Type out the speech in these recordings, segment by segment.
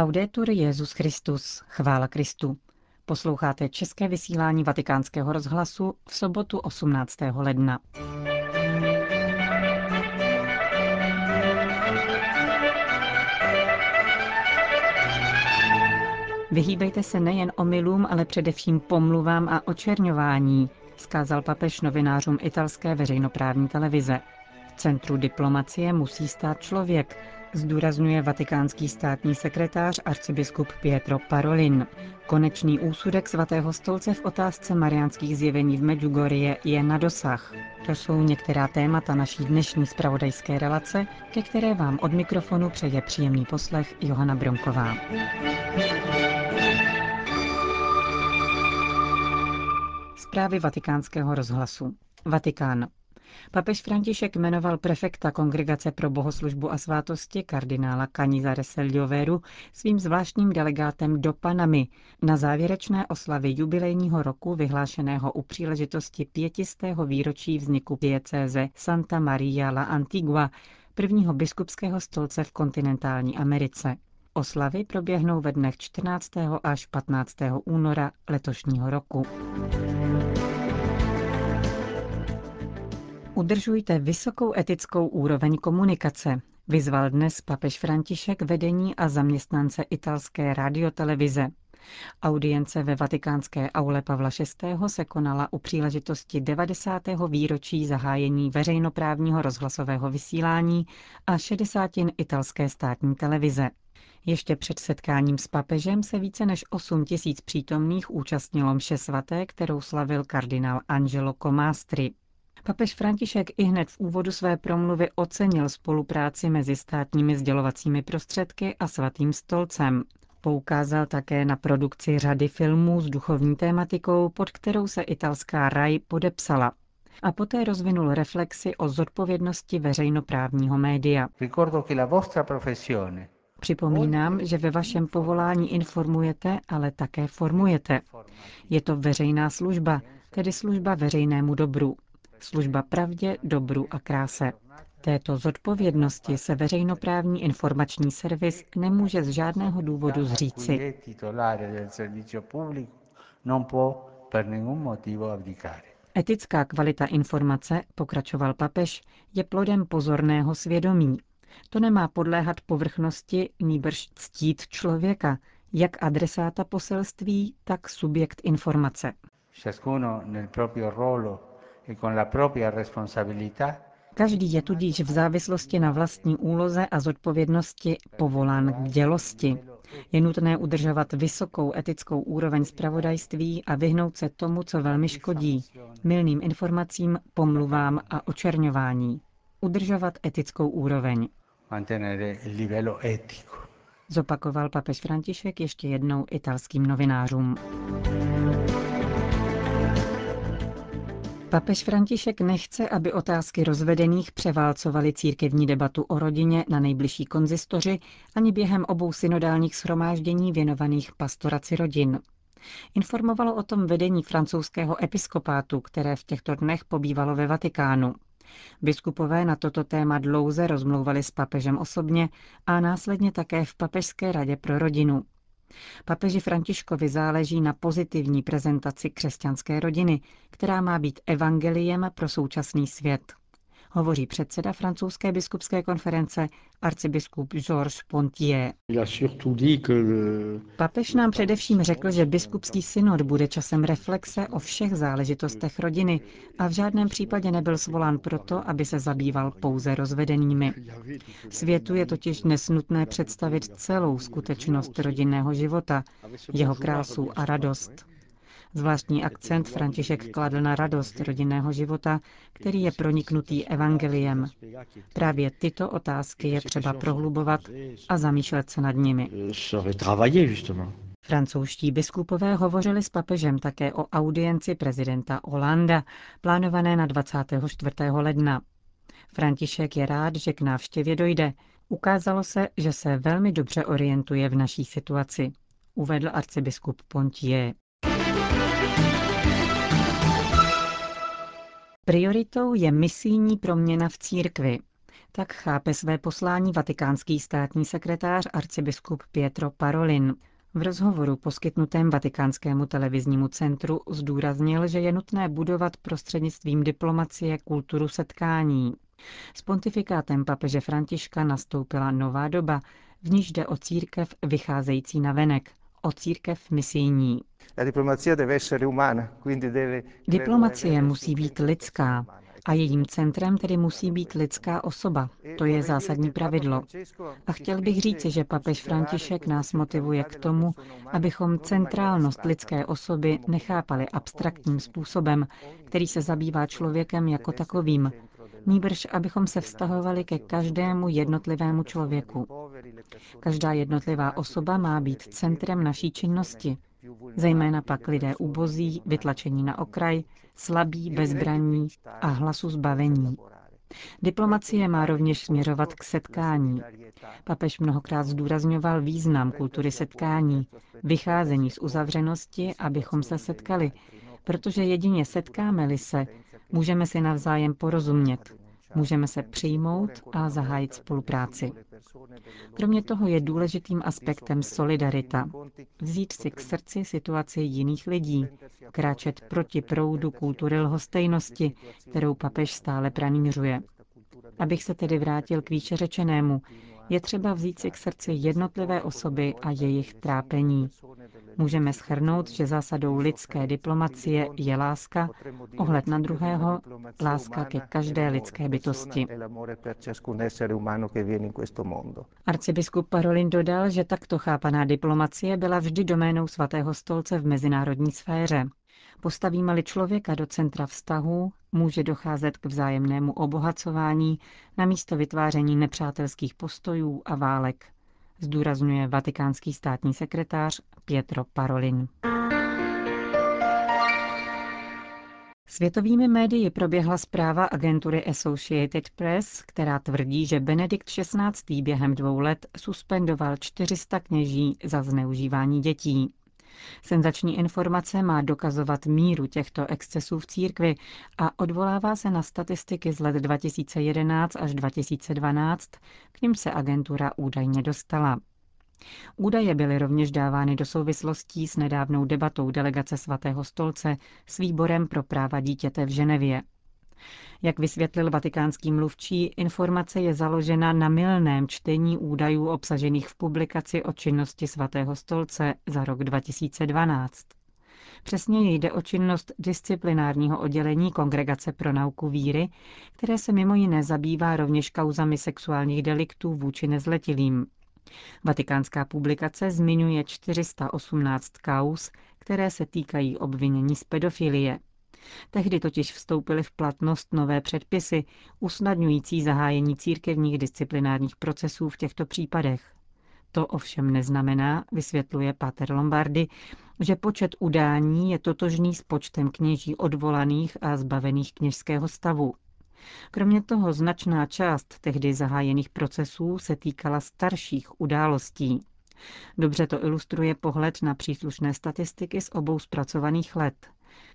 Laudetur Jezus Christus, chvála Kristu. Posloucháte české vysílání Vatikánského rozhlasu v sobotu 18. ledna. Vyhýbejte se nejen omylům, ale především pomluvám a očerňování, skázal papež novinářům italské veřejnoprávní televize. Centru diplomacie musí stát člověk, zdůrazňuje vatikánský státní sekretář arcibiskup Pietro Parolin. Konečný úsudek svatého stolce v otázce mariánských zjevení v Medjugorje je na dosah. To jsou některá témata naší dnešní spravodajské relace, ke které vám od mikrofonu přeje příjemný poslech Johana Bronková. Zprávy vatikánského rozhlasu. Vatikán. Papež František jmenoval prefekta Kongregace pro bohoslužbu a svátosti kardinála Canizare Seglioveru svým zvláštním delegátem do Panamy na závěrečné oslavy jubilejního roku vyhlášeného u příležitosti pětistého výročí vzniku diecéze Santa Maria la Antigua, prvního biskupského stolce v kontinentální Americe. Oslavy proběhnou ve dnech 14. až 15. února letošního roku. Udržujte vysokou etickou úroveň komunikace, vyzval dnes papež František vedení a zaměstnance italské radiotelevize. Audience ve vatikánské aule Pavla VI. se konala u příležitosti 90. výročí zahájení veřejnoprávního rozhlasového vysílání a 60. italské státní televize. Ještě před setkáním s papežem se více než 8 tisíc přítomných účastnilo mše svaté, kterou slavil kardinál Angelo Comastri. Papež František i hned v úvodu své promluvy ocenil spolupráci mezi státními sdělovacími prostředky a svatým stolcem. Poukázal také na produkci řady filmů s duchovní tématikou, pod kterou se italská RAI podepsala. A poté rozvinul reflexy o zodpovědnosti veřejnoprávního média. Připomínám, že ve vašem povolání informujete, ale také formujete. Je to veřejná služba, tedy služba veřejnému dobru služba pravdě, dobru a kráse. Této zodpovědnosti se veřejnoprávní informační servis nemůže z žádného důvodu zříci. Etická kvalita informace, pokračoval papež, je plodem pozorného svědomí. To nemá podléhat povrchnosti, nýbrž ctít člověka, jak adresáta poselství, tak subjekt informace. Každý je tudíž v závislosti na vlastní úloze a zodpovědnosti povolán k bdělosti. Je nutné udržovat vysokou etickou úroveň zpravodajství a vyhnout se tomu, co velmi škodí, milným informacím, pomluvám a očerňování. Udržovat etickou úroveň. Zopakoval papež František ještě jednou italským novinářům. Papež František nechce, aby otázky rozvedených převálcovaly církevní debatu o rodině na nejbližší konzistoři ani během obou synodálních shromáždění věnovaných pastoraci rodin. Informovalo o tom vedení francouzského episkopátu, které v těchto dnech pobývalo ve Vatikánu. Biskupové na toto téma dlouze rozmlouvali s papežem osobně a následně také v Papežské radě pro rodinu. Papeži Františkovi záleží na pozitivní prezentaci křesťanské rodiny, která má být evangeliem pro současný svět hovoří předseda francouzské biskupské konference arcibiskup Georges Pontier. Papež nám především řekl, že biskupský synod bude časem reflexe o všech záležitostech rodiny a v žádném případě nebyl zvolán proto, aby se zabýval pouze rozvedenými. Světu je totiž dnes nutné představit celou skutečnost rodinného života, jeho krásu a radost. Zvláštní akcent František kladl na radost rodinného života, který je proniknutý evangeliem. Právě tyto otázky je třeba prohlubovat a zamýšlet se nad nimi. Francouzští biskupové hovořili s papežem také o audienci prezidenta Hollanda, plánované na 24. ledna. František je rád, že k návštěvě dojde. Ukázalo se, že se velmi dobře orientuje v naší situaci, uvedl arcibiskup Pontier. Prioritou je misijní proměna v církvi. Tak chápe své poslání vatikánský státní sekretář arcibiskup Pietro Parolin. V rozhovoru poskytnutém vatikánskému televiznímu centru zdůraznil, že je nutné budovat prostřednictvím diplomacie kulturu setkání. S pontifikátem papeže Františka nastoupila nová doba, v níž jde o církev vycházející na venek, o církev misijní. Diplomacie musí být lidská a jejím centrem tedy musí být lidská osoba. To je zásadní pravidlo. A chtěl bych říci, že papež František nás motivuje k tomu, abychom centrálnost lidské osoby nechápali abstraktním způsobem, který se zabývá člověkem jako takovým, nýbrž abychom se vztahovali ke každému jednotlivému člověku. Každá jednotlivá osoba má být centrem naší činnosti, zejména pak lidé ubozí, vytlačení na okraj, slabí, bezbraní a hlasu zbavení. Diplomacie má rovněž směřovat k setkání. Papež mnohokrát zdůrazňoval význam kultury setkání, vycházení z uzavřenosti, abychom se setkali, protože jedině setkáme-li se, můžeme si navzájem porozumět, můžeme se přijmout a zahájit spolupráci. Kromě toho je důležitým aspektem solidarita. Vzít si k srdci situaci jiných lidí, kráčet proti proudu kultury lhostejnosti, kterou papež stále pranířuje. Abych se tedy vrátil k výše řečenému, je třeba vzít si k srdci jednotlivé osoby a jejich trápení. Můžeme schrnout, že zásadou lidské diplomacie je láska, ohled na druhého, láska ke každé lidské bytosti. Arcibiskup Parolin dodal, že takto chápaná diplomacie byla vždy doménou svatého stolce v mezinárodní sféře. Postavíme-li člověka do centra vztahu, může docházet k vzájemnému obohacování na místo vytváření nepřátelských postojů a válek, zdůrazňuje vatikánský státní sekretář Pietro Parolin. Světovými médii proběhla zpráva agentury Associated Press, která tvrdí, že Benedikt XVI. během dvou let suspendoval 400 kněží za zneužívání dětí. Senzační informace má dokazovat míru těchto excesů v církvi a odvolává se na statistiky z let 2011 až 2012, k ním se agentura údajně dostala. Údaje byly rovněž dávány do souvislostí s nedávnou debatou delegace svatého stolce s výborem pro práva dítěte v Ženevě. Jak vysvětlil vatikánský mluvčí, informace je založena na milném čtení údajů obsažených v publikaci o činnosti svatého stolce za rok 2012. Přesně jde o činnost disciplinárního oddělení Kongregace pro nauku víry, které se mimo jiné zabývá rovněž kauzami sexuálních deliktů vůči nezletilým. Vatikánská publikace zmiňuje 418 kauz, které se týkají obvinění z pedofilie. Tehdy totiž vstoupily v platnost nové předpisy, usnadňující zahájení církevních disciplinárních procesů v těchto případech. To ovšem neznamená, vysvětluje Pater Lombardy, že počet udání je totožný s počtem kněží odvolaných a zbavených kněžského stavu. Kromě toho značná část tehdy zahájených procesů se týkala starších událostí. Dobře to ilustruje pohled na příslušné statistiky z obou zpracovaných let.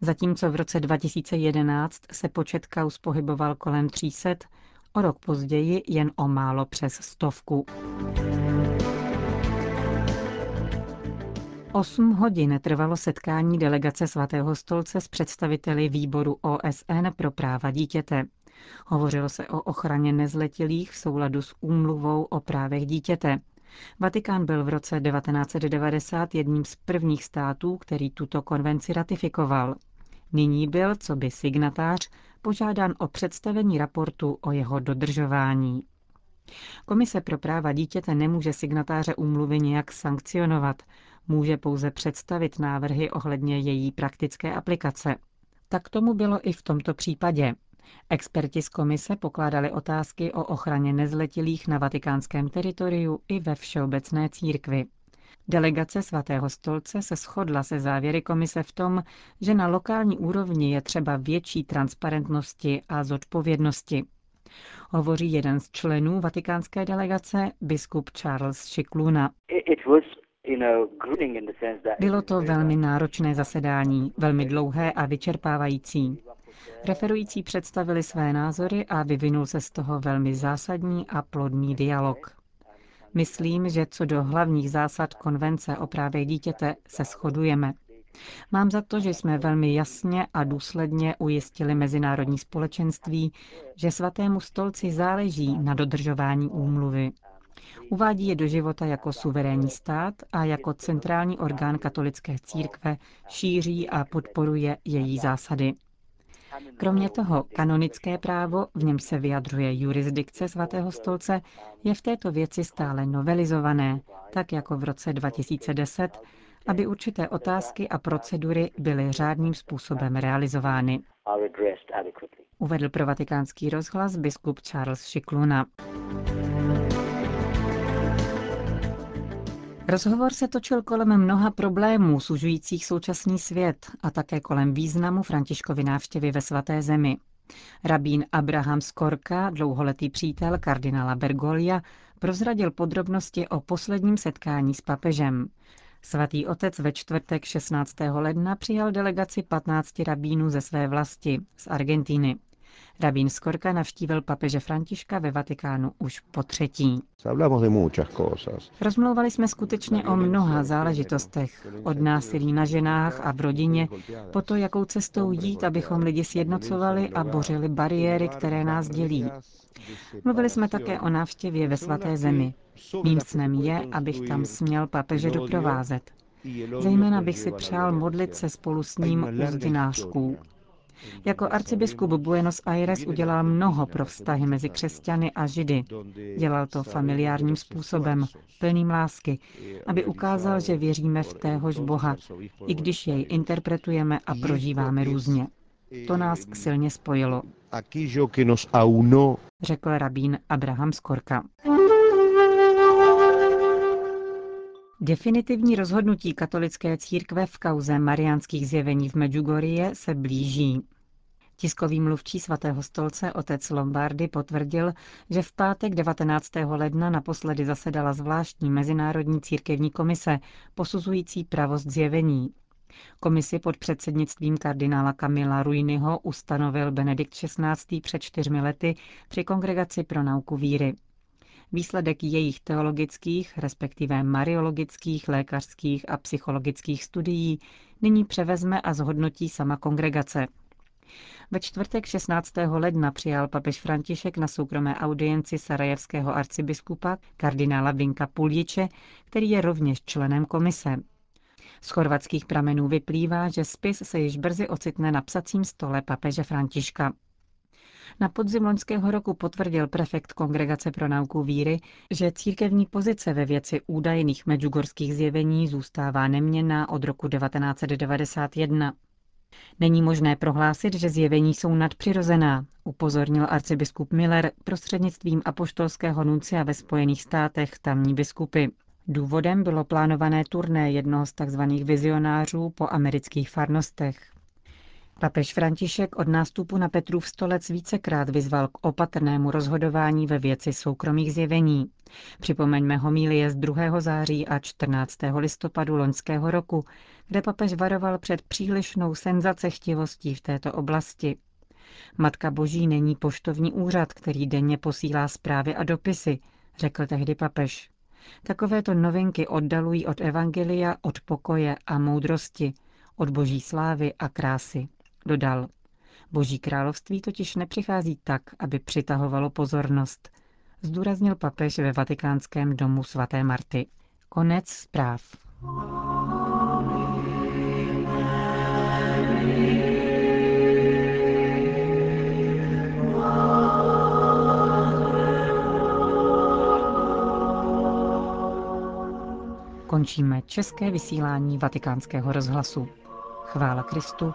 Zatímco v roce 2011 se počet kaus pohyboval kolem 300, o rok později jen o málo přes stovku. Osm hodin trvalo setkání delegace svatého stolce s představiteli výboru OSN pro práva dítěte. Hovořilo se o ochraně nezletilých v souladu s úmluvou o právech dítěte. Vatikán byl v roce 1990 jedním z prvních států, který tuto konvenci ratifikoval. Nyní byl, co by signatář, požádán o představení raportu o jeho dodržování. Komise pro práva dítěte nemůže signatáře úmluvy nějak sankcionovat, může pouze představit návrhy ohledně její praktické aplikace. Tak tomu bylo i v tomto případě. Experti z komise pokládali otázky o ochraně nezletilých na vatikánském teritoriu i ve všeobecné církvi. Delegace svatého stolce se shodla se závěry komise v tom, že na lokální úrovni je třeba větší transparentnosti a zodpovědnosti. Hovoří jeden z členů vatikánské delegace, biskup Charles Šikluna. Bylo to velmi náročné zasedání, velmi dlouhé a vyčerpávající. Referující představili své názory a vyvinul se z toho velmi zásadní a plodný dialog. Myslím, že co do hlavních zásad konvence o právech dítěte se shodujeme. Mám za to, že jsme velmi jasně a důsledně ujistili mezinárodní společenství, že svatému stolci záleží na dodržování úmluvy. Uvádí je do života jako suverénní stát a jako centrální orgán katolické církve šíří a podporuje její zásady. Kromě toho kanonické právo, v něm se vyjadřuje jurisdikce svatého stolce, je v této věci stále novelizované, tak jako v roce 2010, aby určité otázky a procedury byly řádným způsobem realizovány. Uvedl pro vatikánský rozhlas biskup Charles Šikluna. Rozhovor se točil kolem mnoha problémů sužujících současný svět a také kolem významu Františkovy návštěvy ve svaté zemi. Rabín Abraham Skorka, dlouholetý přítel kardinála Bergolia, prozradil podrobnosti o posledním setkání s papežem. Svatý otec ve čtvrtek 16. ledna přijal delegaci 15 rabínů ze své vlasti, z Argentiny. Rabín Skorka navštívil papeže Františka ve Vatikánu už po třetí. Rozmlouvali jsme skutečně o mnoha záležitostech, od násilí na ženách a v rodině, po to, jakou cestou jít, abychom lidi sjednocovali a bořili bariéry, které nás dělí. Mluvili jsme také o návštěvě ve svaté zemi. Mým snem je, abych tam směl papeže doprovázet. Zejména bych si přál modlit se spolu s ním u zdinářků. Jako arcibiskup Buenos Aires udělal mnoho pro vztahy mezi křesťany a židy. Dělal to familiárním způsobem, plným lásky, aby ukázal, že věříme v téhož Boha, i když jej interpretujeme a prožíváme různě. To nás silně spojilo. Řekl rabín Abraham Skorka. Definitivní rozhodnutí katolické církve v kauze mariánských zjevení v Medjugorje se blíží. Tiskový mluvčí svatého stolce otec Lombardy potvrdil, že v pátek 19. ledna naposledy zasedala zvláštní mezinárodní církevní komise posuzující pravost zjevení. Komisi pod předsednictvím kardinála Kamila Ruiniho ustanovil Benedikt XVI. před čtyřmi lety při Kongregaci pro nauku víry. Výsledek jejich teologických, respektive mariologických, lékařských a psychologických studií nyní převezme a zhodnotí sama kongregace. Ve čtvrtek 16. ledna přijal papež František na soukromé audienci sarajevského arcibiskupa kardinála Vinka Puljiče, který je rovněž členem komise. Z chorvatských pramenů vyplývá, že spis se již brzy ocitne na psacím stole papeže Františka. Na podzim loňského roku potvrdil prefekt Kongregace pro nauku víry, že církevní pozice ve věci údajných medžugorských zjevení zůstává neměnná od roku 1991. Není možné prohlásit, že zjevení jsou nadpřirozená, upozornil arcibiskup Miller prostřednictvím apoštolského nuncia ve Spojených státech tamní biskupy. Důvodem bylo plánované turné jednoho z tzv. vizionářů po amerických farnostech. Papež František od nástupu na Petrův stolec vícekrát vyzval k opatrnému rozhodování ve věci soukromých zjevení. Připomeňme homílie z 2. září a 14. listopadu loňského roku, kde papež varoval před přílišnou senzacechtivostí v této oblasti. Matka Boží není poštovní úřad, který denně posílá zprávy a dopisy, řekl tehdy papež. Takovéto novinky oddalují od evangelia, od pokoje a moudrosti, od boží slávy a krásy. Dodal, Boží království totiž nepřichází tak, aby přitahovalo pozornost, zdůraznil papež ve vatikánském domu svaté Marty. Konec zpráv. Končíme české vysílání vatikánského rozhlasu. Chvála Kristu,